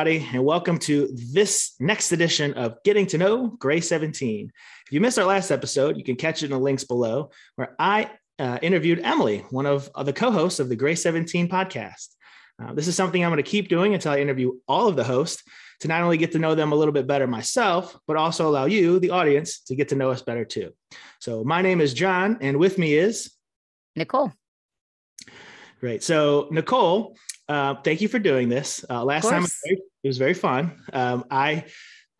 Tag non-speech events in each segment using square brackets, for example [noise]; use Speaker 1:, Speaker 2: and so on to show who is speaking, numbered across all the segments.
Speaker 1: Everybody, and welcome to this next edition of Getting to Know Grey 17. If you missed our last episode, you can catch it in the links below, where I uh, interviewed Emily, one of, of, the co hosts of the Grey 17 podcast. Uh, this is something I'm going to keep doing until I interview all of the hosts to not only get to know them a little bit better myself, but also allow you, the audience, to get to know us better too. So, my name is John, and with me is
Speaker 2: Nicole.
Speaker 1: Great. So, Nicole, uh, thank you for doing this. Uh, last time it was very fun. Um, I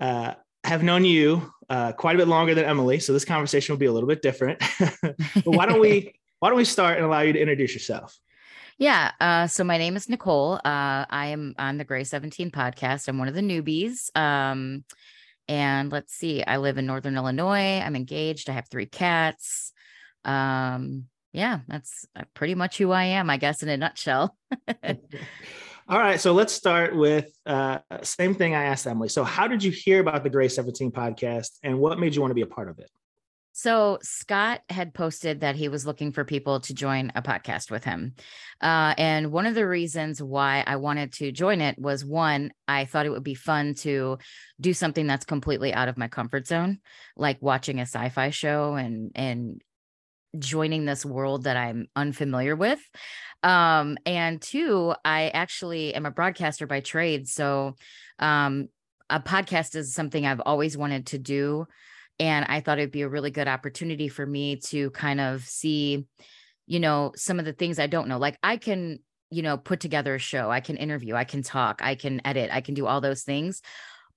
Speaker 1: uh, have known you uh, quite a bit longer than Emily, so this conversation will be a little bit different. [laughs] but why don't we why don't we start and allow you to introduce yourself?
Speaker 2: Yeah. Uh, so my name is Nicole. Uh, I am on the Grey 17 podcast. I'm one of the newbies. Um, and let's see, I live in Northern Illinois. I'm engaged. I have three cats. Um, yeah, that's uh, pretty much who I am, I guess, in a nutshell. [laughs] [laughs]
Speaker 1: All right, so let's start with uh, same thing I asked Emily. So, how did you hear about the Grey 17 podcast, and what made you want to be a part of it?
Speaker 2: So Scott had posted that he was looking for people to join a podcast with him. Uh, and one of the reasons why I wanted to join it was one, I thought it would be fun to do something that's completely out of my comfort zone, like watching a sci-fi show and and joining this world that I'm unfamiliar with. Um, and two, I actually am a broadcaster by trade. So um, a podcast is something I've always wanted to do. And I thought it'd be a really good opportunity for me to kind of see, you know, some of the things I don't know. Like I can, you know, put together a show, I can interview, I can talk, I can edit, I can do all those things.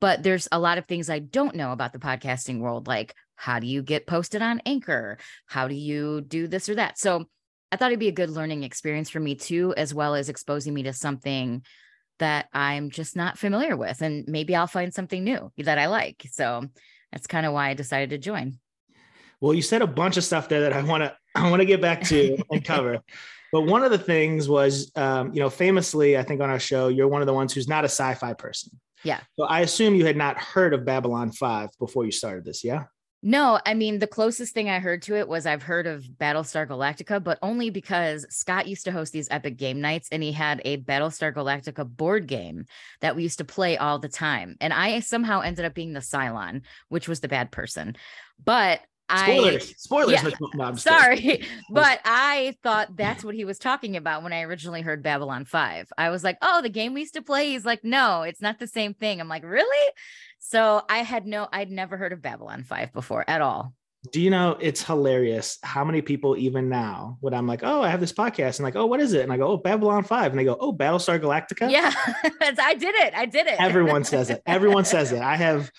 Speaker 2: But there's a lot of things I don't know about the podcasting world, like how do you get posted on Anchor? How do you do this or that? So I thought it'd be a good learning experience for me too, as well as exposing me to something that I'm just not familiar with. And maybe I'll find something new that I like. So that's kind of why I decided to join.
Speaker 1: Well, you said a bunch of stuff there that I want to [laughs] I want to get back to [laughs] and cover. But one of the things was, um, you know, famously, I think on our show, you're one of the ones who's not a sci-fi person.
Speaker 2: Yeah.
Speaker 1: So I assume you had not heard of Babylon 5 before you started this, yeah?
Speaker 2: No, I mean, the closest thing I heard to it was I've heard of Battlestar Galactica, but only because Scott used to host these epic game nights and he had a Battlestar Galactica board game that we used to play all the time. And I somehow ended up being the Cylon, which was the bad person. But
Speaker 1: Spoilers.
Speaker 2: I,
Speaker 1: Spoilers.
Speaker 2: Yeah, no, sorry, [laughs] but I thought that's what he was talking about when I originally heard Babylon 5. I was like, oh, the game we used to play. He's like, no, it's not the same thing. I'm like, really? So I had no, I'd never heard of Babylon 5 before at all.
Speaker 1: Do you know it's hilarious how many people even now when I'm like, oh, I have this podcast and like, oh, what is it? And I go, oh, Babylon 5. And they go, oh, Battlestar Galactica.
Speaker 2: Yeah, [laughs] I did it. I did it.
Speaker 1: Everyone says it. Everyone says it. I have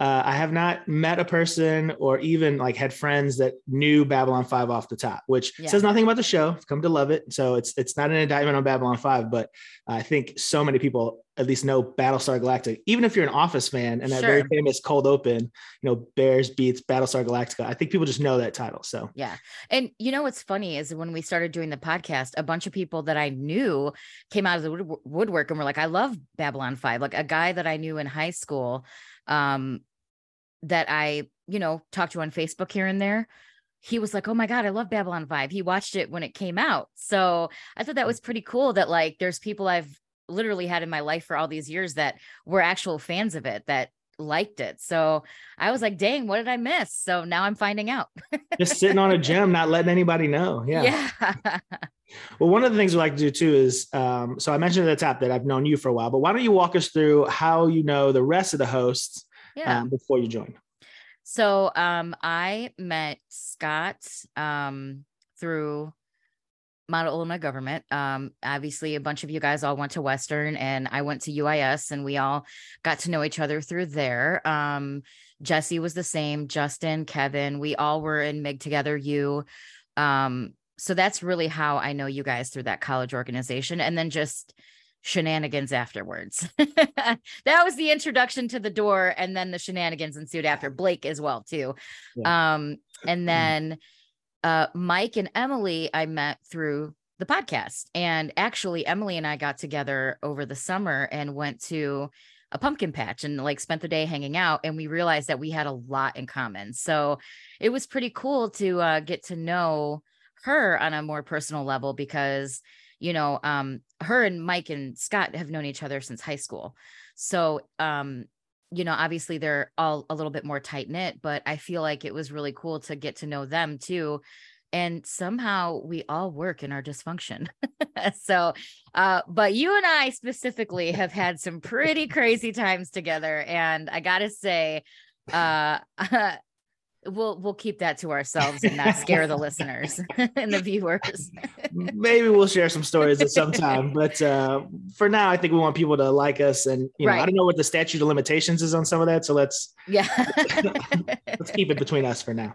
Speaker 1: uh, I have not met a person or even like had friends that knew Babylon 5 off the top, which yeah. says nothing about the show. I've come to love it. So it's it's not an indictment on Babylon 5, but I think so many people at least know Battlestar Galactica. Even if you're an Office fan and that sure. very famous cold open, you know, Bears beets Battlestar Galactica. I think people just know that title. So
Speaker 2: yeah. And you know what's funny is when we started doing the podcast, a bunch of people that I knew came out of the woodwork and were like, I love Babylon 5. Like a guy that I knew in high school um that I, you know, talked to on Facebook here and there, he was like, "Oh my god, I love Babylon 5." He watched it when it came out. So, I thought that was pretty cool that like there's people I've literally had in my life for all these years that were actual fans of it that liked it. So, I was like, "Dang, what did I miss?" So, now I'm finding out.
Speaker 1: Just sitting on a gem not letting anybody know. Yeah.
Speaker 2: Yeah. [laughs]
Speaker 1: well, one of the things we like to do too is um, so I mentioned at the top that I've known you for a while, but why don't you walk us through how you know the rest of the hosts yeah. Um, before you joined?
Speaker 2: So um, I met Scott um, through Model government. Um, obviously, a bunch of you guys all went to Western, and I went to UIS, and we all got to know each other through there. Um, Jessi was the same, Justin, Kevin, we all were in MIG together. You, um, so that's really how I know you guys through that college organization, and then just shenanigans afterwards. [laughs] that was the introduction to the door, and then the shenanigans ensued after Blake as well too. Yeah. Um, and mm-hmm. then uh, Mike and Emily I met through the podcast, and actually Emily and I got together over the summer and went to a pumpkin patch and like spent the day hanging out and we realized that we had a lot in common so it was pretty cool to uh, get to know her on a more personal level because you know, um, her and Mike and Scott have known each other since high school. So, um, you know, obviously they're all a little bit more tight knit, but I feel like it was really cool to get to know them too. And somehow we all work in our dysfunction. [laughs] so, uh, but you and I specifically have had some pretty crazy times together. And I got to say, uh, [laughs] we'll we'll keep that to ourselves and not scare the listeners [laughs] [laughs] and the viewers.
Speaker 1: Maybe we'll share some stories at some time, [laughs] but uh, for now, I think we want people to like us. And you know, right. I don't know what the statute of limitations is on some of that, so let's
Speaker 2: yeah,
Speaker 1: let's keep it between us for now.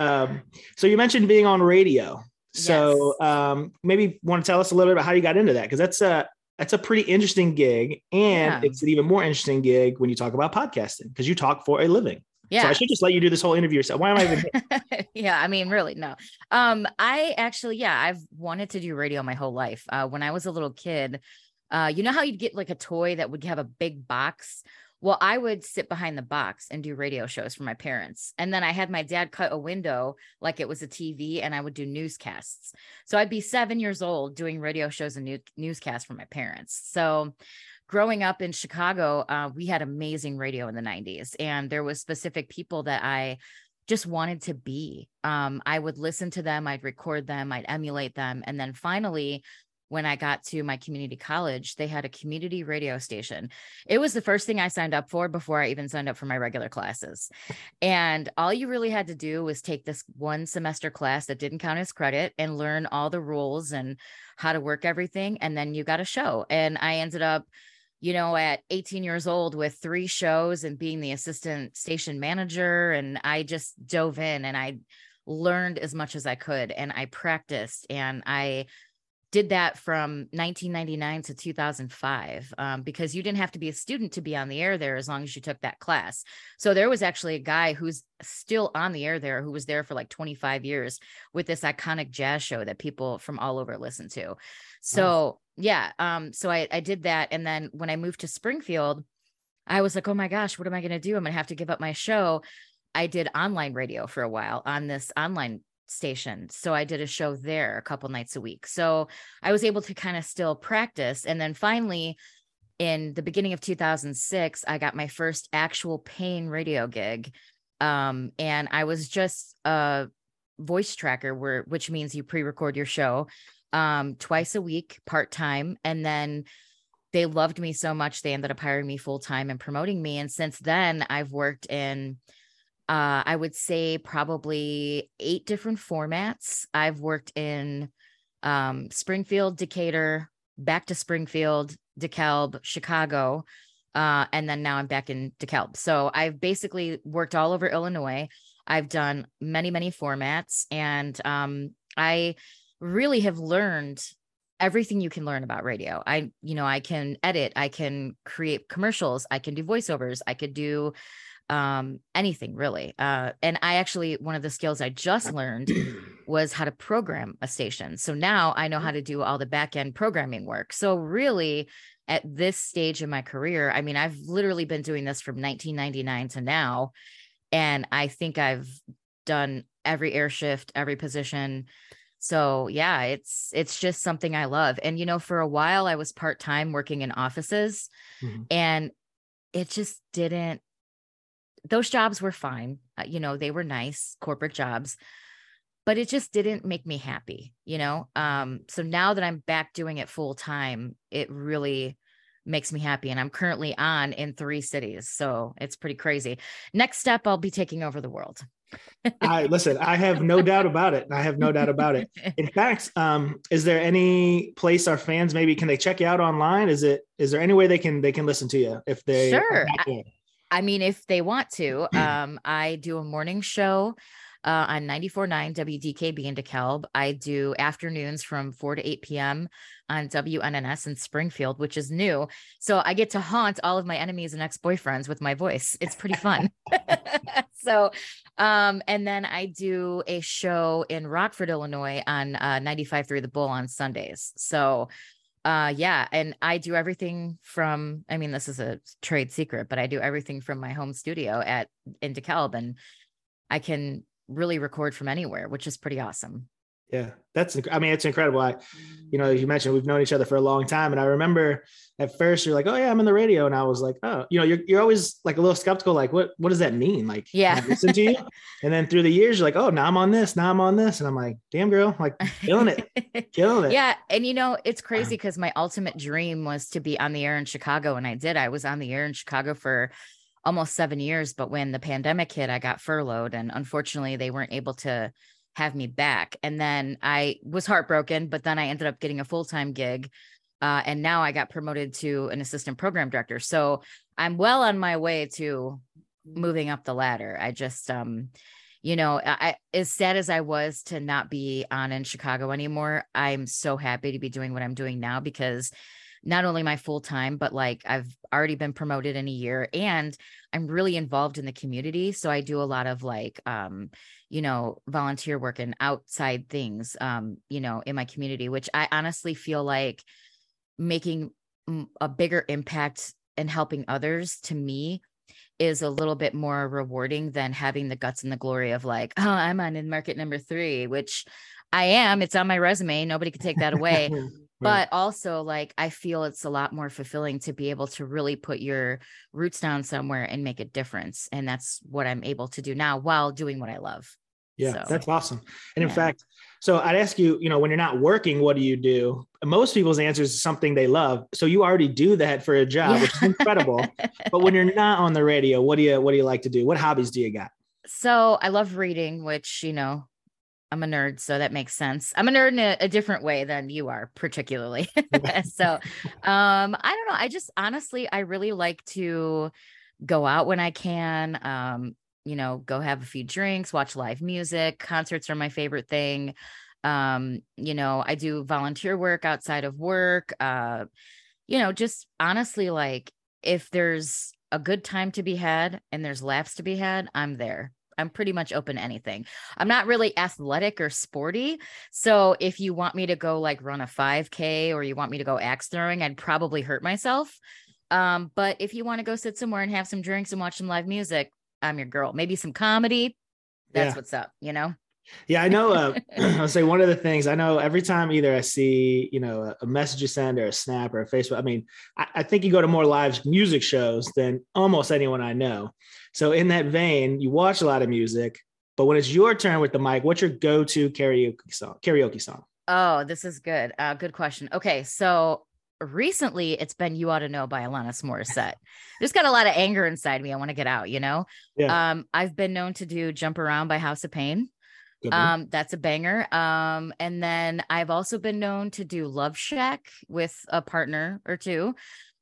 Speaker 1: Um, so you mentioned being on radio, so yes. um, maybe want to tell us a little bit about how you got into that because that's a that's a pretty interesting gig, and yeah. it's an even more interesting gig when you talk about podcasting because you talk for a living. Yeah. So I should just let you do this whole interview yourself. Why am I
Speaker 2: even [laughs] Yeah, I mean, really, no. Um, I actually, yeah, I've wanted to do radio my whole life. Uh, when I was a little kid, uh, you know how you'd get like a toy that would have a big box? Well, I would sit behind the box and do radio shows for my parents. And then I had my dad cut a window like it was a TV and I would do newscasts. So I'd be seven years old doing radio shows and new- newscasts for my parents. So growing up in Chicago, uh, we had amazing radio in the 90s, and there was specific people that I just wanted to be. Um, I would listen to them, I'd record them, I'd emulate them. And then finally, when I got to my community college, they had a community radio station. It was the first thing I signed up for before I even signed up for my regular classes. And all you really had to do was take this one semester class that didn't count as credit and learn all the rules and how to work everything. And then you got a show. And I ended up you know, at 18 years old with three shows and being the assistant station manager. And I just dove in and I learned as much as I could and I practiced and I did that from 1999 to 2005 um, because you didn't have to be a student to be on the air there as long as you took that class. So there was actually a guy who's still on the air there who was there for like 25 years with this iconic jazz show that people from all over listen to. So yeah um so i i did that and then when i moved to springfield i was like oh my gosh what am i going to do i'm going to have to give up my show i did online radio for a while on this online station so i did a show there a couple nights a week so i was able to kind of still practice and then finally in the beginning of 2006 i got my first actual paying radio gig um and i was just a voice tracker where which means you pre-record your show um, twice a week, part time. And then they loved me so much, they ended up hiring me full time and promoting me. And since then, I've worked in, uh, I would say, probably eight different formats. I've worked in um, Springfield, Decatur, back to Springfield, DeKalb, Chicago. Uh, and then now I'm back in DeKalb. So I've basically worked all over Illinois. I've done many, many formats. And um, I really have learned everything you can learn about radio. I, you know, I can edit, I can create commercials, I can do voiceovers, I could do um anything really. Uh and I actually one of the skills I just learned [clears throat] was how to program a station. So now I know how to do all the back end programming work. So really at this stage in my career, I mean, I've literally been doing this from 1999 to now and I think I've done every air shift, every position so yeah it's it's just something i love and you know for a while i was part-time working in offices mm-hmm. and it just didn't those jobs were fine uh, you know they were nice corporate jobs but it just didn't make me happy you know um so now that i'm back doing it full time it really makes me happy and i'm currently on in three cities so it's pretty crazy next step i'll be taking over the world
Speaker 1: I listen, I have no doubt about it. I have no doubt about it. [laughs] In fact, um, is there any place our fans maybe can they check you out online? Is it is there any way they can they can listen to you if they
Speaker 2: sure? I, I, mean, if they want to, [clears throat] um, I do a morning show uh, on 94.9 WDKB in DeKalb. I do afternoons from 4 to 8 p.m. on WNNS in Springfield, which is new. So I get to haunt all of my enemies and ex-boyfriends with my voice. It's pretty fun. [laughs] [laughs] so, um, and then I do a show in Rockford, Illinois on uh, 95.3 The Bull on Sundays. So uh yeah and i do everything from i mean this is a trade secret but i do everything from my home studio at in DeKalb and i can really record from anywhere, which is pretty awesome.
Speaker 1: Yeah, that's I mean it's incredible. I, you know, you mentioned we've known each other for a long time, and I remember at first you're like, oh yeah, I'm in the radio, and I was like, oh, you know, you're you're always like a little skeptical, like what what does that mean? Like,
Speaker 2: yeah,
Speaker 1: listen to you, [laughs] and then through the years you're like, oh, now I'm on this, now I'm on this, and I'm like, damn girl, like killing it, [laughs] killing it.
Speaker 2: Yeah, and you know it's crazy because my ultimate dream was to be on the air in Chicago, and I did. I was on the air in Chicago for almost seven years, but when the pandemic hit, I got furloughed, and unfortunately, they weren't able to have me back. And then I was heartbroken, but then I ended up getting a full time gig. Uh, and now I got promoted to an assistant program director. So I'm well on my way to moving up the ladder. I just, um, you know, I, as sad as I was to not be on in Chicago anymore, I'm so happy to be doing what I'm doing now because not only my full time, but like I've already been promoted in a year and I'm really involved in the community. So I do a lot of like, um, you know, volunteer work and outside things, um, you know, in my community, which I honestly feel like making a bigger impact and helping others to me is a little bit more rewarding than having the guts and the glory of like, [laughs] oh, I'm on in market number three, which I am. It's on my resume. Nobody could take that away. [laughs] but also like i feel it's a lot more fulfilling to be able to really put your roots down somewhere and make a difference and that's what i'm able to do now while doing what i love.
Speaker 1: Yeah so, that's awesome. And yeah. in fact so i'd ask you you know when you're not working what do you do? Most people's answer is something they love. So you already do that for a job yeah. which is incredible. [laughs] But when you're not on the radio what do you what do you like to do? What hobbies do you got?
Speaker 2: So i love reading which you know I'm a nerd, so that makes sense. I'm a nerd in a, a different way than you are, particularly. [laughs] so, [laughs] um, I don't know. I just honestly, I really like to go out when I can. Um, you know, go have a few drinks, watch live music. Concerts are my favorite thing. Um, you know, I do volunteer work outside of work. Uh, you know, just honestly, like if there's a good time to be had and there's laughs to be had, I'm there. I'm pretty much open to anything. I'm not really athletic or sporty. So if you want me to go like run a 5K or you want me to go axe throwing, I'd probably hurt myself. Um, but if you want to go sit somewhere and have some drinks and watch some live music, I'm your girl. Maybe some comedy. That's yeah. what's up, you know?
Speaker 1: Yeah, I know. Uh, [laughs] [clears throat] I'll say one of the things I know every time either I see, you know, a message you send or a snap or a Facebook. I mean, I, I, think you go to more live music shows than almost anyone I know. So in that vein, you watch a lot of music, but when it's your turn with the mic, what's your go-to karaoke song? Karaoke song.
Speaker 2: Oh, this is good. Uh, good question. Okay, so recently it's been "You Ought to Know" by Alanis Morissette. There's got a lot of anger inside me. I want to get out. You know. Yeah. Um, I've been known to do "Jump Around" by House of Pain. Um, that's a banger. Um, and then I've also been known to do Love Shack with a partner or two.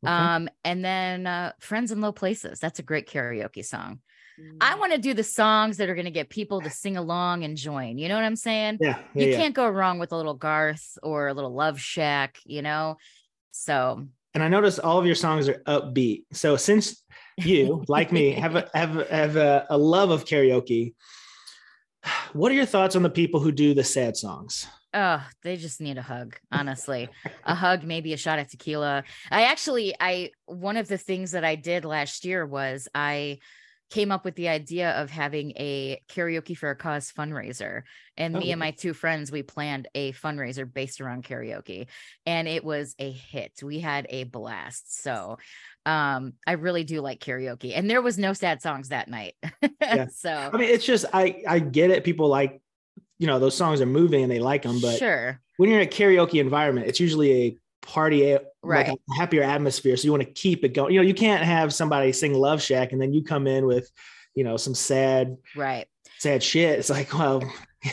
Speaker 2: Okay. Um, and then uh, Friends in Low Places. That's a great karaoke song. Mm. I want to do the songs that are going to get people to sing along and join. You know what I'm saying?
Speaker 1: Yeah. yeah
Speaker 2: you
Speaker 1: yeah.
Speaker 2: can't go wrong with a little Garth or a little Love Shack, you know? So.
Speaker 1: And I noticed all of your songs are upbeat. So since you, like me, have a, have, have a, a love of karaoke, what are your thoughts on the people who do the sad songs?
Speaker 2: Oh, they just need a hug, honestly. a hug, maybe a shot of tequila. I actually, I, one of the things that I did last year was I came up with the idea of having a karaoke for a cause fundraiser. And oh. me and my two friends, we planned a fundraiser based around karaoke. And it was a hit. We had a blast. So um i really do like karaoke and there was no sad songs that night yeah. [laughs] so
Speaker 1: i mean it's just i i get it people like you know those songs are moving and they like them but
Speaker 2: sure
Speaker 1: when you're in a karaoke environment it's usually a party right like a happier atmosphere so you want to keep it going you know you can't have somebody sing love shack and then you come in with you know some sad
Speaker 2: right
Speaker 1: sad shit it's like well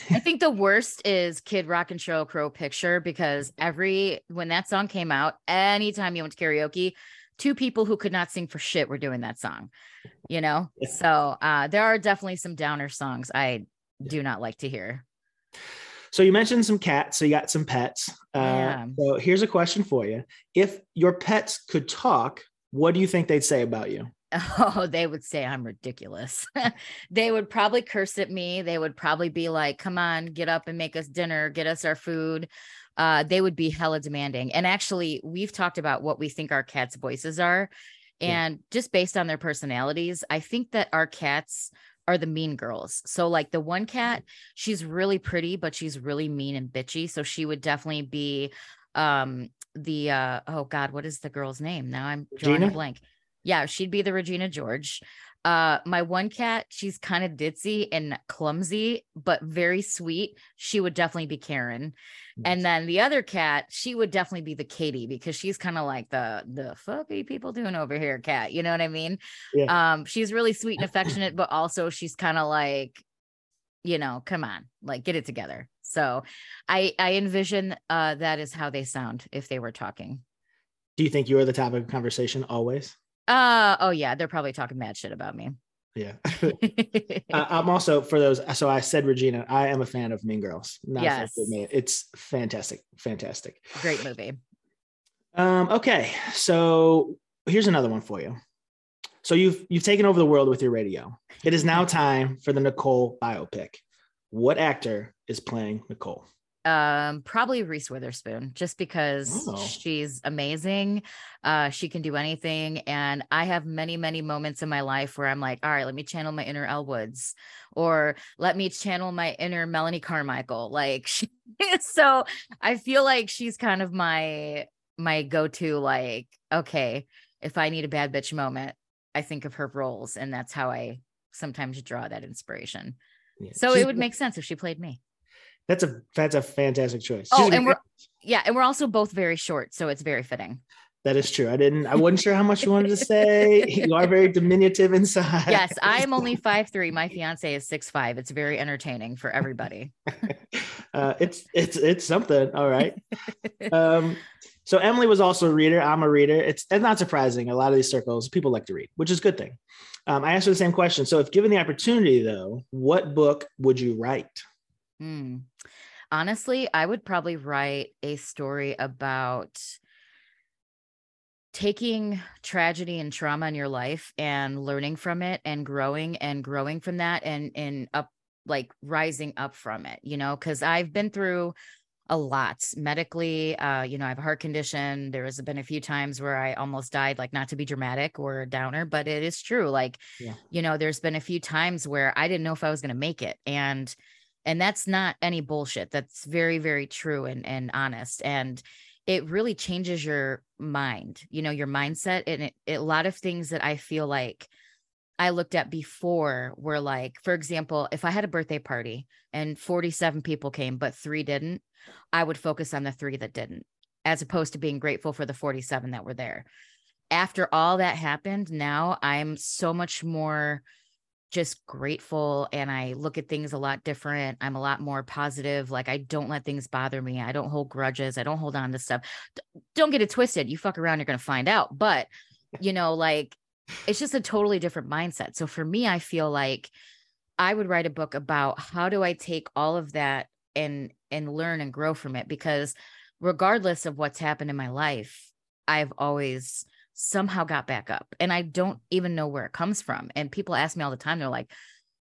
Speaker 2: I [laughs] think the worst is Kid Rock and Sheryl Crow picture because every when that song came out, anytime you went to karaoke, two people who could not sing for shit were doing that song, you know? Yeah. So uh, there are definitely some downer songs I do not like to hear.
Speaker 1: So you mentioned some cats, so you got some pets. Uh, yeah. So here's a question for you: If your pets could talk, what do you think they'd say about you? [laughs]
Speaker 2: Oh, they would say I'm ridiculous. [laughs] they would probably curse at me. They would probably be like, "Come on, get up and make us dinner, get us our food." uh, they would be hella demanding. And actually, we've talked about what we think our cats' voices are. And yeah. just based on their personalities, I think that our cats are the mean girls. So like the one cat, she's really pretty, but she's really mean and bitchy. So she would definitely be um the uh oh god, what is the girl's name? Now I'm drawing
Speaker 1: Regina?
Speaker 2: a blank. Yeah, she'd be the Regina George. Uh my one cat, she's kind of ditzy and clumsy, but very sweet. She would definitely be Karen. And then the other cat, she would definitely be the Cady because she's kind of like the the fuck are people doing over here, cat. You know what I mean?
Speaker 1: Yeah.
Speaker 2: Um, she's really sweet and [laughs] affectionate, but also she's kind of like, you know, come on, like get it together. So I I envision uh that is how they sound if they were talking.
Speaker 1: Do you think you are the topic of conversation always?
Speaker 2: Uh oh yeah, they're probably talking mad shit about me.
Speaker 1: Yeah. [laughs] [laughs] Uh, I'm also for those. So I said Regina. I am a fan of Mean Girls. Not
Speaker 2: Yes.
Speaker 1: yes. It's fantastic, fantastic.
Speaker 2: Great movie.
Speaker 1: Um, okay, so here's another one for you. So you've you've taken over the world with your radio. It is now [laughs] time for the Nicole biopic. What actor is playing Nicole?
Speaker 2: Um, probably Reese Witherspoon, just because
Speaker 1: Oh.
Speaker 2: she's amazing. Uh, she can do anything. And I have many, many moments in my life where I'm like, all right, let me channel my inner Elle Woods, or let me channel my inner Melanie Carmichael. Like [laughs] she, so I feel like she's kind of my my go-to, like, okay, if I need a bad bitch moment, I think of her roles, and that's how I sometimes draw that inspiration.
Speaker 1: Yeah,
Speaker 2: So
Speaker 1: she's-
Speaker 2: it would make sense if she played me.
Speaker 1: That's a that's a fantastic choice.
Speaker 2: Oh,
Speaker 1: She's
Speaker 2: and we're yeah, and we're also both very short, so it's very fitting.
Speaker 1: that is true. I didn't. I wasn't sure how much you wanted to say. [laughs] You are very diminutive inside.
Speaker 2: Yes, I am only five three. My fiance is six five. It's very entertaining for everybody. [laughs]
Speaker 1: uh, it's it's it's something. All right. [laughs] um, so Emily was also a reader. I'm a reader. It's it's not surprising. A lot of these circles, people like to read, which is a good thing. Um, I asked her the same question. So, if given the opportunity, though, what book would you write?
Speaker 2: Hmm. Honestly, I would probably write a story about taking tragedy and trauma in your life and learning from it and growing and growing from that and and up like rising up from it, you know, because I've been through a lot medically. Uh, you know, I have a heart condition. There has been a few times where I almost died, like not to be dramatic or a downer, but it is true. Like,
Speaker 1: Yeah.
Speaker 2: you know, there's been a few times where I didn't know if I was going to make it. And and that's not any bullshit. That's very, very true and and honest. And it really changes your mind, you know, your mindset. And it, it a lot of things that I feel like I looked at before were like, for example, if I had a birthday party and 47 people came, but three didn't, I would focus on the three that didn't, as opposed to being grateful for the 47 that were there. After all that happened, now I'm so much more just grateful and I look at things a lot different. I'm a lot more positive. Like I don't let things bother me. I don't hold grudges. I don't hold on to stuff. D- don't get it twisted. You fuck around, you're going to find out. But, [laughs] you know, like it's just a totally different mindset. So for me, I feel like I would write a book about how do I take all of that and and learn and grow from it because regardless of what's happened in my life, I've always somehow got back up and I don't even know where it comes from. And people ask me all the time, they're like,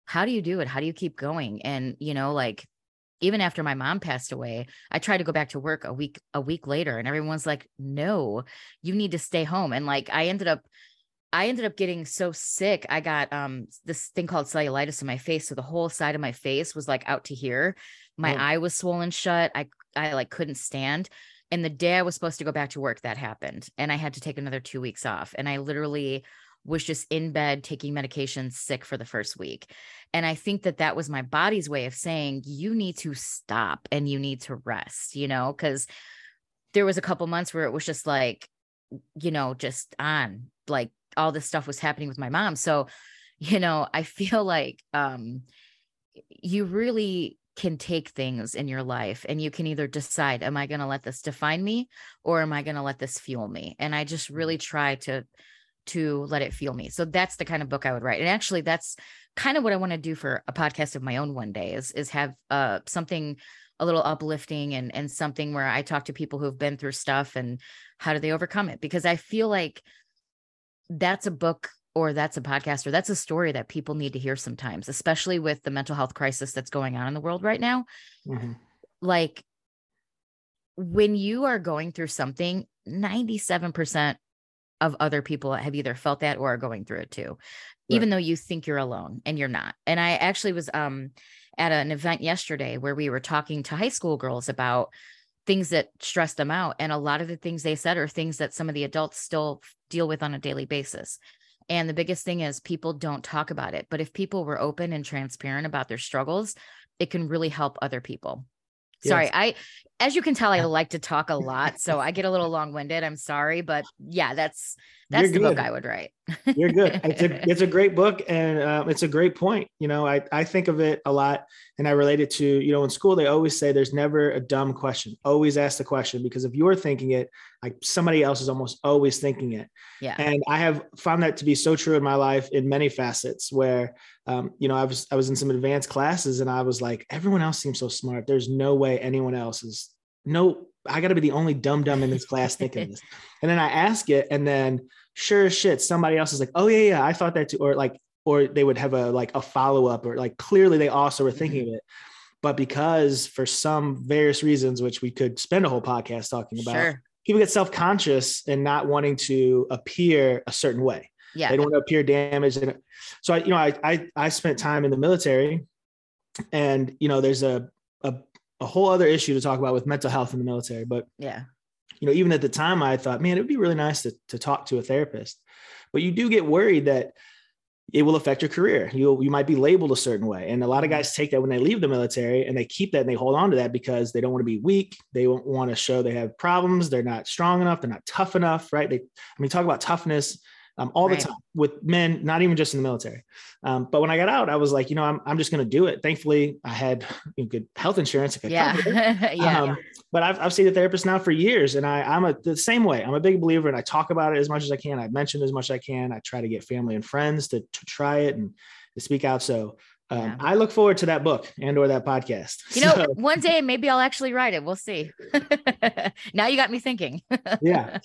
Speaker 2: how do you do it? How do you keep going? And, you know, like, even after my mom passed away, I tried to go back to work a week a week later and everyone's like, "No, you need to stay home." And like I ended up I ended up getting so sick. I got um this thing called cellulitis in my face, so the whole side of my face was like out to here. My
Speaker 1: Oh.
Speaker 2: eye was swollen shut. I I like couldn't stand. And the day I was supposed to go back to work, that happened, and I had to take another two weeks off. And I literally was just in bed taking medication, sick for the first week. And I think that that was my body's way of saying you need to stop and you need to rest. You know, because there was a couple months where it was just like, you know, just on like all this stuff was happening with my mom. So, you know, I feel like um you really can take things in your life and you can either decide am I going to let this define me or am I going to let this fuel me? And I just really try to to let it fuel me. So that's the kind of book I would write. And actually that's kind of what I want to do for a podcast of my own one day is is have uh something a little uplifting and and something where I talk to people who've been through stuff and how do they overcome it because I feel like that's a book or that's a podcast or that's a story that people need to hear sometimes especially with the mental health crisis that's going on in the world right now
Speaker 1: Mhm.
Speaker 2: like when you are going through something 97% of other people have either felt that or are going through it too even though you think you're alone and you're not. And I actually was um at an event yesterday where we were talking to high school girls about things that stress them out. And a lot of the things they said are things that some of the adults still deal with on a daily basis. And the biggest thing is people don't talk about it. But if people were open and transparent about their struggles, it can really help other people. Yes. Sorry, I as you can tell, I like to talk a [laughs] lot, so I get a little long winded. I'm sorry, but yeah, that's that's the book I would write.
Speaker 1: You're good. It's [laughs] a it's a great book, and uh, it's a great point. You know, I I think of it a lot, and I relate it to you know in school they always say there's never a dumb question. Always ask the question because if you're thinking it, like somebody else is almost always thinking it.
Speaker 2: Yeah.
Speaker 1: And I have found that to be so true in my life in many facets. Where um, you know I was I was in some advanced classes, and I was like, everyone else seems so smart. There's no way anyone else is no I got to be the only dumb dumb in this class thinking [laughs] this. And then I ask it, and then sure as shit, somebody else is like, oh yeah, yeah, I thought that too, or like, or they would have a like a follow up, or like clearly they also were thinking mm-hmm. of it, but because for some various reasons, which we could spend a whole podcast talking about, sure. people get self conscious and not wanting to appear a certain way.
Speaker 2: Yeah,
Speaker 1: they don't want to appear damaged. And so I, you know, I I I spent time in the military, and you know, there's a a a whole other issue to talk about with mental health in the military. But
Speaker 2: yeah,
Speaker 1: you know, even at the time, I thought, man, it would be really nice to, to talk to a therapist. But you do get worried that it will affect your career. You you might be labeled a certain way, and a lot of mm-hmm. guys take that when they leave the military, and they keep that and they hold on to that because they don't want to be weak. They don't want to show they have problems. They're not strong enough. They're not tough enough, right? They, I mean, talk about toughness um, all right. the time with men, not even just in the military. Um, but when I got out, I was like, you know, I'm, I'm just going to do it. Thankfully, I had you know, good health insurance.
Speaker 2: Yeah. [laughs] yeah. Um,
Speaker 1: but I've, I've seen a therapist now for years and I, I'm a, the same way. I'm a big believer and I talk about it as much as I can. I mention as much as I can. I try to get family and friends to, to try it and to speak out. So um, yeah. I look forward to that book and or that podcast.
Speaker 2: You know, [laughs] so, one day maybe I'll actually write it. We'll see. [laughs] now you got me thinking.
Speaker 1: yeah.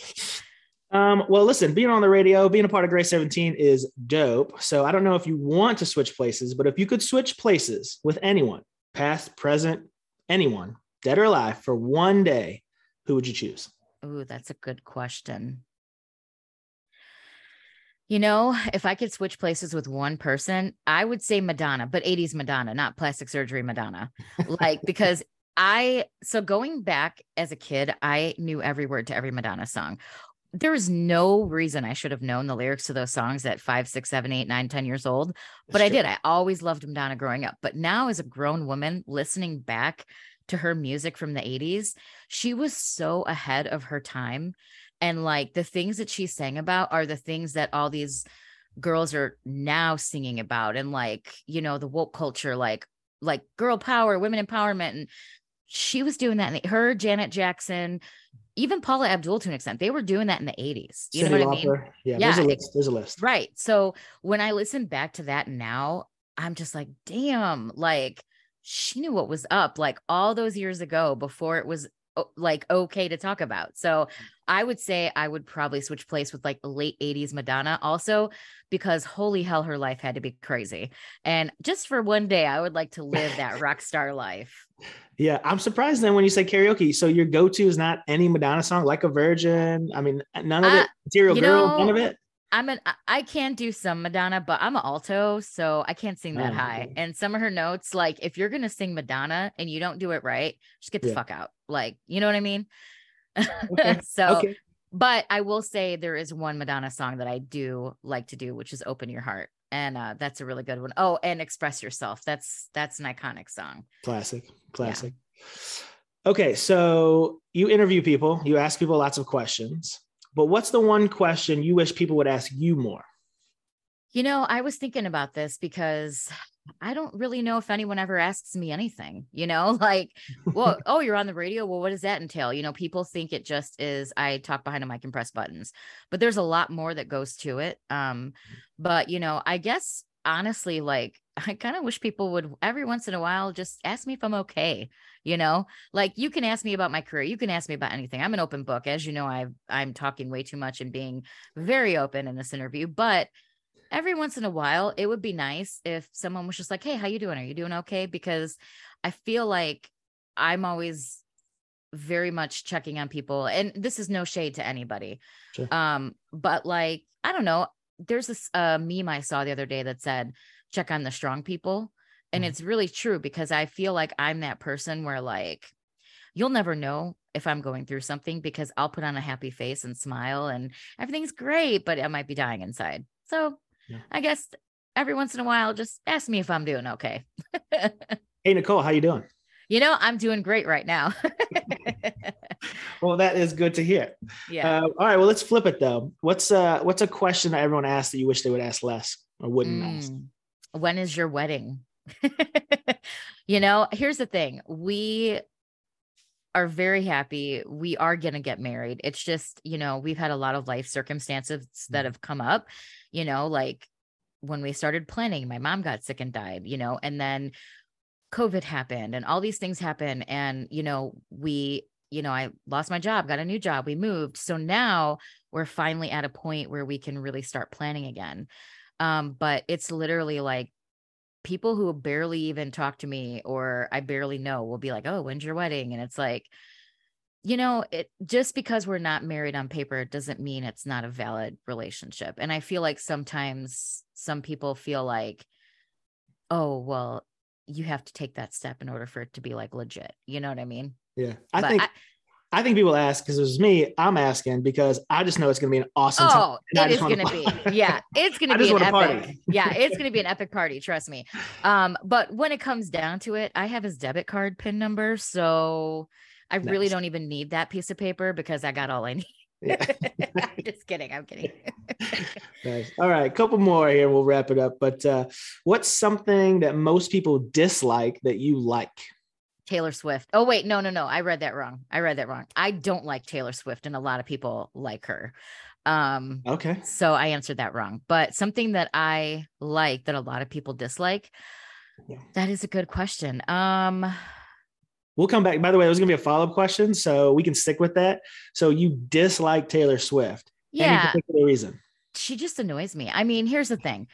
Speaker 1: Um, well, listen, being on the radio, being a part of Grey 17 is dope. So I don't know if you want to switch places, but if you could switch places with anyone, past, present, anyone, dead or alive, for one day, who would you choose?
Speaker 2: Ooh, that's a good question. You know, if I could switch places with one person, I would say Madonna, but 80s Madonna, not plastic surgery Madonna. Like, [laughs] because I, so going back as a kid, I knew every word to every Madonna song there was no reason I should have known the lyrics to those songs at five, six, seven, eight, nine, ten years old. But That's I true. did. I always loved Madonna growing up. But now, as a grown woman, listening back to her music from the 80s, she was so ahead of her time. And like the things that she sang about are the things that all these girls are now singing about. And like, you know, the woke culture, like, like girl power, women empowerment. And she was doing that. And her, Janet Jackson, even Paula Abdul to an extent, they were doing that in the 80s. You Cyndi know what Lauper. I mean?
Speaker 1: Yeah, yeah, there's a list. There's a list.
Speaker 2: Right. So when I listen back to that now, I'm just like, damn, like she knew what was up like all those years ago before it was oh, like okay to talk about. So I would say I would probably switch place with like late 80s Madonna also because holy hell her life had to be crazy. And just for one day I would like to live that rock star life.
Speaker 1: Yeah, I'm surprised then when you say karaoke. So your go-to is not any Madonna song like a virgin. I mean, none of uh, it. Material Girl, know, none of it.
Speaker 2: I'm an I can do some Madonna, but I'm an alto, so I can't sing that oh, high. Okay. And some of her notes, like if you're gonna sing Madonna and you don't do it right, just get the yeah. fuck out. Like, you know what I mean? Okay. [laughs] so okay. but I will say there is one Madonna song that I do like to do, which is Open Your Heart. And uh, that's a really good one. Oh, and Express Yourself. That's that's an iconic song.
Speaker 1: Classic. Classic. Yeah. Okay, so you interview people, you ask people lots of questions. But what's the one question you wish people would ask you more?
Speaker 2: You know, I was thinking about this because I don't really know if anyone ever asks me anything, you know, [laughs] like, well, [laughs] oh, you're on the radio. Well, what does that entail? You know, people think it just is I talk behind a mic and press buttons, but there's a lot more that goes to it. Um, but you know, I guess honestly, like [laughs] I kind of wish people would every once in a while just ask me if I'm okay. You know, like you can ask me about my career. You can ask me about anything. I'm an open book. As you know, I I'm talking way too much and being very open in this interview, but every once in a while it would be nice if someone was just like, "Hey, how you doing? Are you doing okay?" because I feel like I'm always very much checking on people and this is no shade to anybody. Sure. Um but like I don't know, there's this uh, meme I saw the other day that said, check on the strong people. And
Speaker 1: Mhm.
Speaker 2: it's really true because I feel like I'm that person where like you'll never know if I'm going through something because I'll put on a happy face and smile and everything's great, but I might be dying inside. So
Speaker 1: Yeah.
Speaker 2: I guess every once in a while, just ask me if I'm doing okay. [laughs]
Speaker 1: Hey Nicole, how you doing?
Speaker 2: you know, I'm doing great right now. [laughs]
Speaker 1: Well, that is good to hear.
Speaker 2: yeah.
Speaker 1: Uh, all right, well, let's flip it though. What's uh what's a question that everyone asks that you wish they would ask less or wouldn't ask?
Speaker 2: Mm. When is your wedding? [laughs] you know, here's the thing. We are very happy. We are going to get married. It's just, you know, we've had a lot of life circumstances that
Speaker 1: Mhm.
Speaker 2: have come up, you know, like when we started planning, my mom got sick and died, you know, and then COVID happened and all these things happened. And, you know, we, you know, I lost my job, got a new job, we moved. So now we're finally at a point where we can really start planning again. Um, but it's literally like people who barely even talk to me or I barely know will be like, "Oh, when's your wedding?" And it's like, you know, it just because we're not married on paper doesn't mean it's not a valid relationship. And I feel like sometimes some people feel like, "Oh, well, you have to take that step in order for it to be like legit." You know what I mean?
Speaker 1: Yeah, I
Speaker 2: But
Speaker 1: think
Speaker 2: I-
Speaker 1: I, think people ask because it was me. I'm asking because I just know it's going to be an awesome.
Speaker 2: Oh,
Speaker 1: I
Speaker 2: it is going to be. Yeah, it's going [laughs]
Speaker 1: I
Speaker 2: to be an epic.
Speaker 1: party. [laughs]
Speaker 2: yeah, it's going to be an epic party. Trust me. Um, but when it comes down to it, I have his debit card pin number, so I really don't even need that piece of paper because I got all I need.
Speaker 1: Yeah. [laughs] [laughs]
Speaker 2: I'm just kidding. I'm kidding. [laughs]
Speaker 1: Nice. All right, A couple more here. We'll wrap it up. But uh, what's something that most people dislike that you like?
Speaker 2: Taylor Swift. Oh wait, no, no, no. I read that wrong. I read that wrong. I don't like Taylor Swift, and a lot of people like her. Um,
Speaker 1: Okay.
Speaker 2: so I answered that wrong. But something that I like that a lot of people dislike.
Speaker 1: Yeah.
Speaker 2: That is a good question. Um,
Speaker 1: We'll come back. By the way, it was going to be a follow up question, so we can stick with that. So you dislike Taylor Swift?
Speaker 2: Yeah.
Speaker 1: Any particular reason?
Speaker 2: she just annoys me. I mean, here's the thing.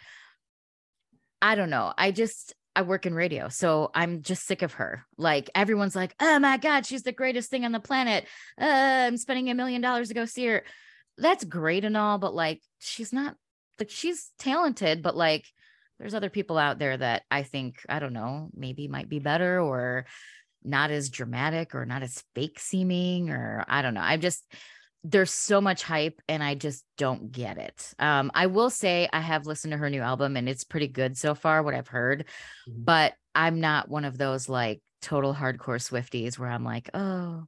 Speaker 2: I don't know. I just I work in radio, so I'm just sick of her. Like everyone's like, "Oh my god, she's the greatest thing on the planet." Uh, I'm spending a million dollars to go see her. That's great and all, but like she's not like she's talented, but like there's other people out there that I think I don't know, maybe might be better or not as dramatic or not as fake seeming or I don't know. I'm just there's so much hype and I just don't get it. Um, I will say I have listened to her new album and it's pretty good so far, what I've heard,
Speaker 1: Mhm.
Speaker 2: but I'm not one of those like total hardcore Swifties where I'm like, oh,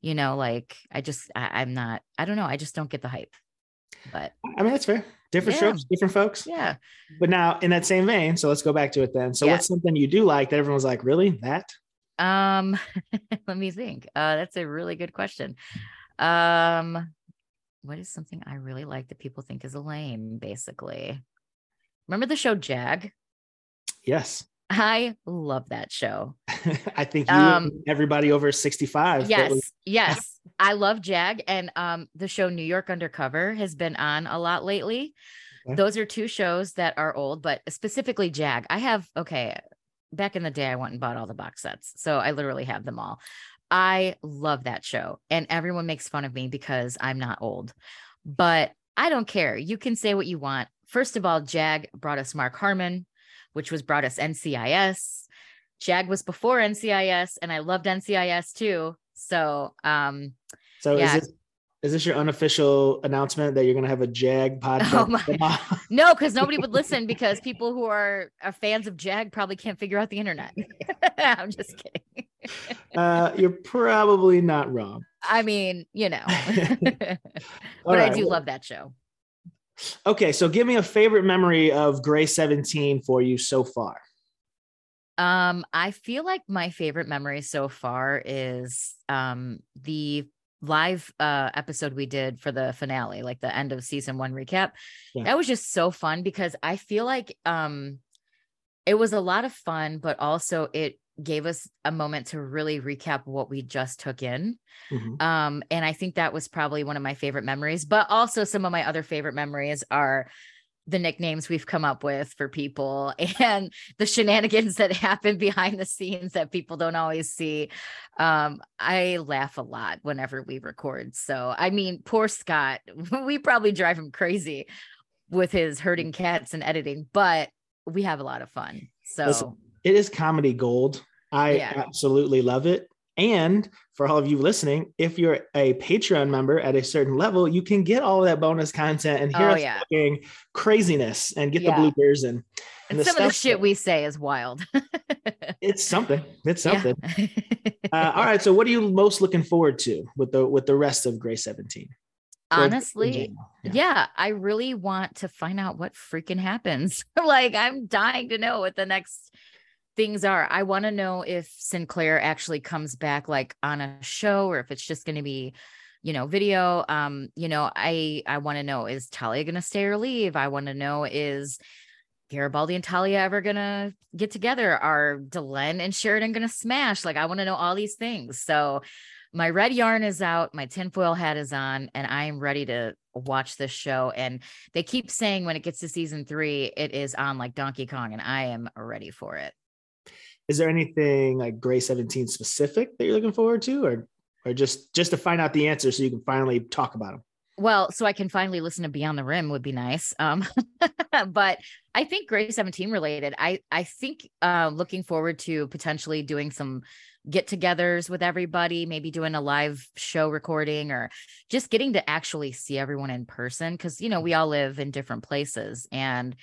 Speaker 2: you know, like I just, I, I'm not, I don't know. I just don't get the hype. But
Speaker 1: I mean, that's fair. Different
Speaker 2: Yeah.
Speaker 1: strokes, different folks.
Speaker 2: yeah,
Speaker 1: But now, in that same vein, so let's go back to it then. So,
Speaker 2: Yeah.
Speaker 1: what's something you do like that everyone's like, really? That?
Speaker 2: Um, [laughs] let me think. Uh, that's a really good question. Um, what is something I really like that people think is lame, basically? Remember the show Jag?
Speaker 1: Yes.
Speaker 2: I love that show. [laughs]
Speaker 1: I think you
Speaker 2: Um,
Speaker 1: everybody over 65.
Speaker 2: Yes, [laughs]
Speaker 1: was-
Speaker 2: yes. I love Jag and um the show New York Undercover has been on a lot lately.
Speaker 1: Okay.
Speaker 2: Those are two shows that are old, but specifically Jag. I have okay, back in the day I went and bought all the box sets. So I literally have them all. I love that show and everyone makes fun of me because I'm not old. But I don't care. You can say what you want. First of all, Jag brought us Mark Harmon, which was brought us NCIS. Jag was before NCIS and I loved NCIS too. So um
Speaker 1: so,
Speaker 2: yeah.
Speaker 1: is, is this your unofficial announcement that you're going to have a JAG [laughs] podcast?
Speaker 2: my- [laughs] no, because nobody would listen because people who are, are fans of Jag probably can't figure out the internet. [laughs] I'm just kidding.
Speaker 1: uh, you're probably not wrong.
Speaker 2: I mean, you know. but
Speaker 1: All
Speaker 2: I do love that show.
Speaker 1: Okay. So, give me a favorite memory of Grey 17 for you so far.
Speaker 2: Um, I feel like my favorite memory so far is um the live uh episode we did for the finale, like the end of season one recap.
Speaker 1: Yeah.
Speaker 2: That was just so fun because I feel like um it was a lot of fun, but also it gave us a moment to really recap what we just took in.
Speaker 1: Mhm.
Speaker 2: Um, and I think that was probably one of my favorite memories, but also some of my other favorite memories are the nicknames we've come up with for people [laughs] and the shenanigans that happen behind the scenes that people don't always see. Um, I laugh a lot whenever we record. So, I mean, poor Scott, [laughs] we probably drive him crazy. with his herding cats and editing, but we have a lot of fun. So
Speaker 1: Listen, it is comedy gold. I
Speaker 2: Yeah.
Speaker 1: absolutely love it. And for all of you listening, if you're a Patreon member at a certain level, you can get all of that bonus content and hear
Speaker 2: Oh,
Speaker 1: us
Speaker 2: yeah.
Speaker 1: talking craziness and get
Speaker 2: Yeah.
Speaker 1: the bloopers and,
Speaker 2: and
Speaker 1: the
Speaker 2: some of the shit
Speaker 1: that-
Speaker 2: we say is wild. [laughs]
Speaker 1: it's something. It's
Speaker 2: Yeah.
Speaker 1: something. [laughs] uh, all right. So what are you most looking forward to with the with the rest of Grey 17?
Speaker 2: Honestly,
Speaker 1: general?
Speaker 2: yeah. I really want to find out what freaking happens. [laughs] like, I'm dying to know what the next things are. I want to know if Sinclair actually comes back like on a show or if it's just going to be, you know, video. Um, you know, I I want to know is Talia going to stay or leave? I want to know is Garibaldi and Talia ever going to get together? Are Delenn and Sheridan going to smash? Like, I want to know all these things. So, my red yarn is out, my tinfoil hat is on, and I am ready to watch this show. And they keep saying when it gets to season three, it is on like Donkey Kong, and I am ready for it.
Speaker 1: Is there anything like Grey 17 specific that you're looking forward to, or or just just to find out the answer so you can finally talk about them?
Speaker 2: Well, so I can finally listen to Beyond the Rim would be nice. Um, [laughs] but I think Grey 17 related. I I think uh, looking forward to potentially doing some get-togethers with everybody, maybe doing a live show recording or just getting to actually see everyone in person because you know we all live in different places, and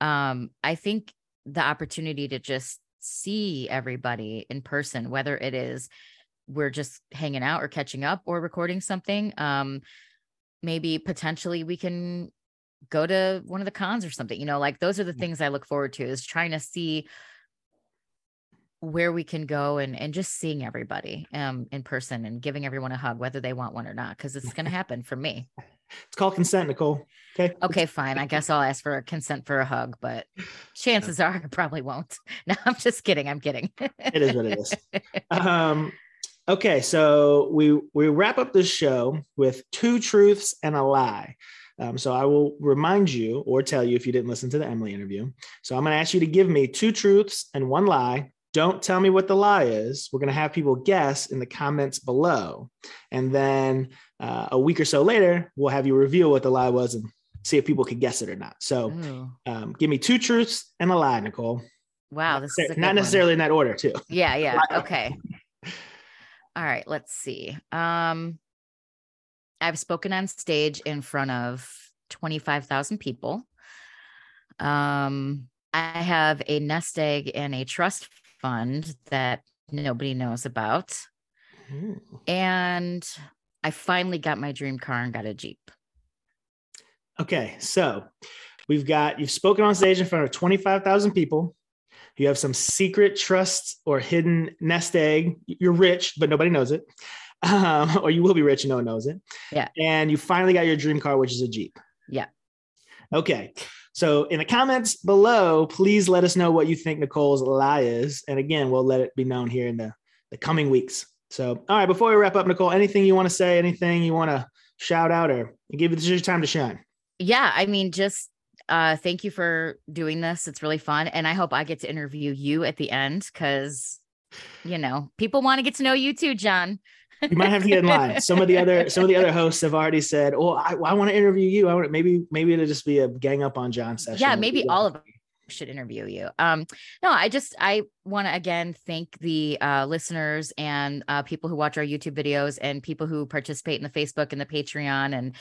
Speaker 2: um, I think the opportunity to just see everybody in person, whether it is we're just hanging out or catching up or recording something. Um, maybe potentially we can go to one of the cons or something you know like those are the things i look forward to is trying to see where we can go and and just seeing everybody um in person and giving everyone a hug whether they want one or not because it's going [laughs] to happen for me
Speaker 1: It's called consent, Nicole. Okay.
Speaker 2: okay fine i guess i'll ask for a consent for a hug but chances are i probably won't [laughs] no i'm just kidding i'm kidding
Speaker 1: It is what it is. [laughs] um, okay, so we we wrap up this show with two truths and a lie. Um, so I will remind you or tell you if you didn't listen to the Emily interview. So I'm going to ask you to give me two truths and one lie. Don't tell me what the lie is. We're going to have people guess in the comments below, and then uh, a week or so later, we'll have you reveal what the lie was and see if people can guess it or not. So um, give me two truths and a lie, Nicole.
Speaker 2: wow this is a good
Speaker 1: not
Speaker 2: one.
Speaker 1: necessarily in that order, too.
Speaker 2: Yeah, yeah. [laughs] Okay. All right, let's see. Um I've spoken on stage in front of 25,000 people. Um I have a nest egg and a trust fund that nobody knows about.
Speaker 1: Hmm.
Speaker 2: And I finally got my dream car and got a Jeep.
Speaker 1: Okay, so we've got you've spoken on stage in front of 25,000 people. You have some secret trust or hidden nest egg. You're rich, but nobody knows it. [laughs] Um, or you will be rich and no one knows it.
Speaker 2: Yeah.
Speaker 1: And you finally got your dream car, which is a Jeep.
Speaker 2: Yeah.
Speaker 1: Okay. So in the comments below, please let us know what you think Nicole's lie is. And again, we'll let it be known here in the, the coming weeks. So, all right, before we wrap up, Nicole, anything you want to say, anything you want to shout out or give it your time to shine?
Speaker 2: Yeah, I mean just uh thank you for doing this. It's really fun and I hope I get to interview you at the end cuz you know, people want to get to know you too, John.
Speaker 1: You might have to get in line. Some of the other some of the other hosts have already said, "Oh, I, I want to interview you. I want maybe maybe it'll just be a gang up on John session."
Speaker 2: Yeah, maybe all of us should interview you. Um, no, I just I want to again thank the uh, listeners and uh, people who watch our YouTube videos and people who participate in the Facebook and the Patreon. And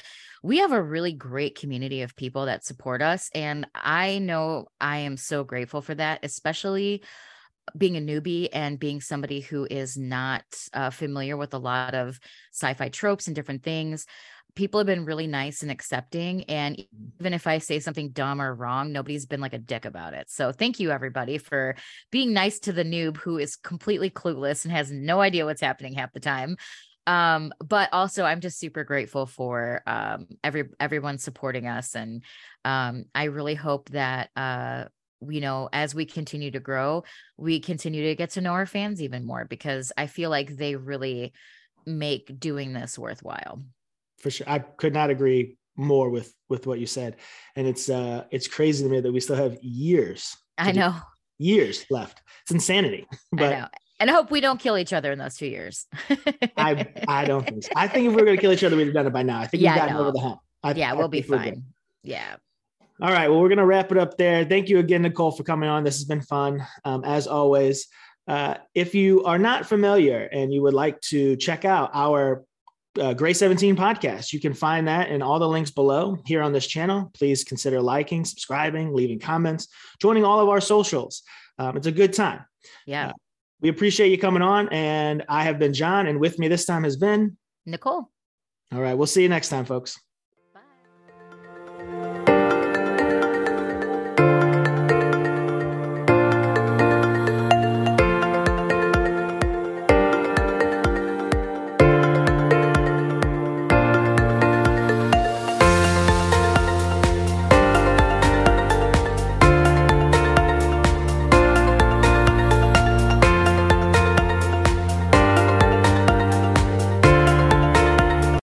Speaker 2: we have a really great community of people that support us, and I know I am so grateful for that, especially being a newbie and being somebody who is not uh, familiar with a lot of sci-fi tropes and different things people have been really nice and accepting and even if i say something dumb or wrong nobody's been like a dick about it. So thank you everybody for being nice to the noob who is completely clueless and has no idea what's happening half the time. Um but also i'm just super grateful for um every everyone supporting us and um i really hope that uh you know as we continue to grow we continue to get to know our fans even more because i feel like they really make doing this worthwhile
Speaker 1: for sure. I could not agree more with with what you said, and it's uh it's crazy to me that we still have years
Speaker 2: i know
Speaker 1: years left. It's insanity, [laughs]
Speaker 2: I
Speaker 1: but
Speaker 2: know. And I hope we don't kill each other in those two years.
Speaker 1: I I don't think so. I think if we were going to kill each other, we'd have done it by now. I think
Speaker 2: Yeah,
Speaker 1: we've gotten over the hump. I,
Speaker 2: yeah,
Speaker 1: I
Speaker 2: we'll be
Speaker 1: think we're good.
Speaker 2: fine. Yeah.
Speaker 1: All right. Well, we're going to wrap it up there. Thank you again, Nicole, for coming on. This has been fun, um, as always. Uh, if you are not familiar and you would like to check out our uh, Grey 17 podcast, you can find that in all the links below here on this channel. Please consider liking, subscribing, leaving comments, joining all of our socials. Um, it's a good time.
Speaker 2: Yeah.
Speaker 1: Uh, we appreciate you coming on. And I have been John, and with me this time has been
Speaker 2: Nicole.
Speaker 1: All right. We'll see you next time, folks.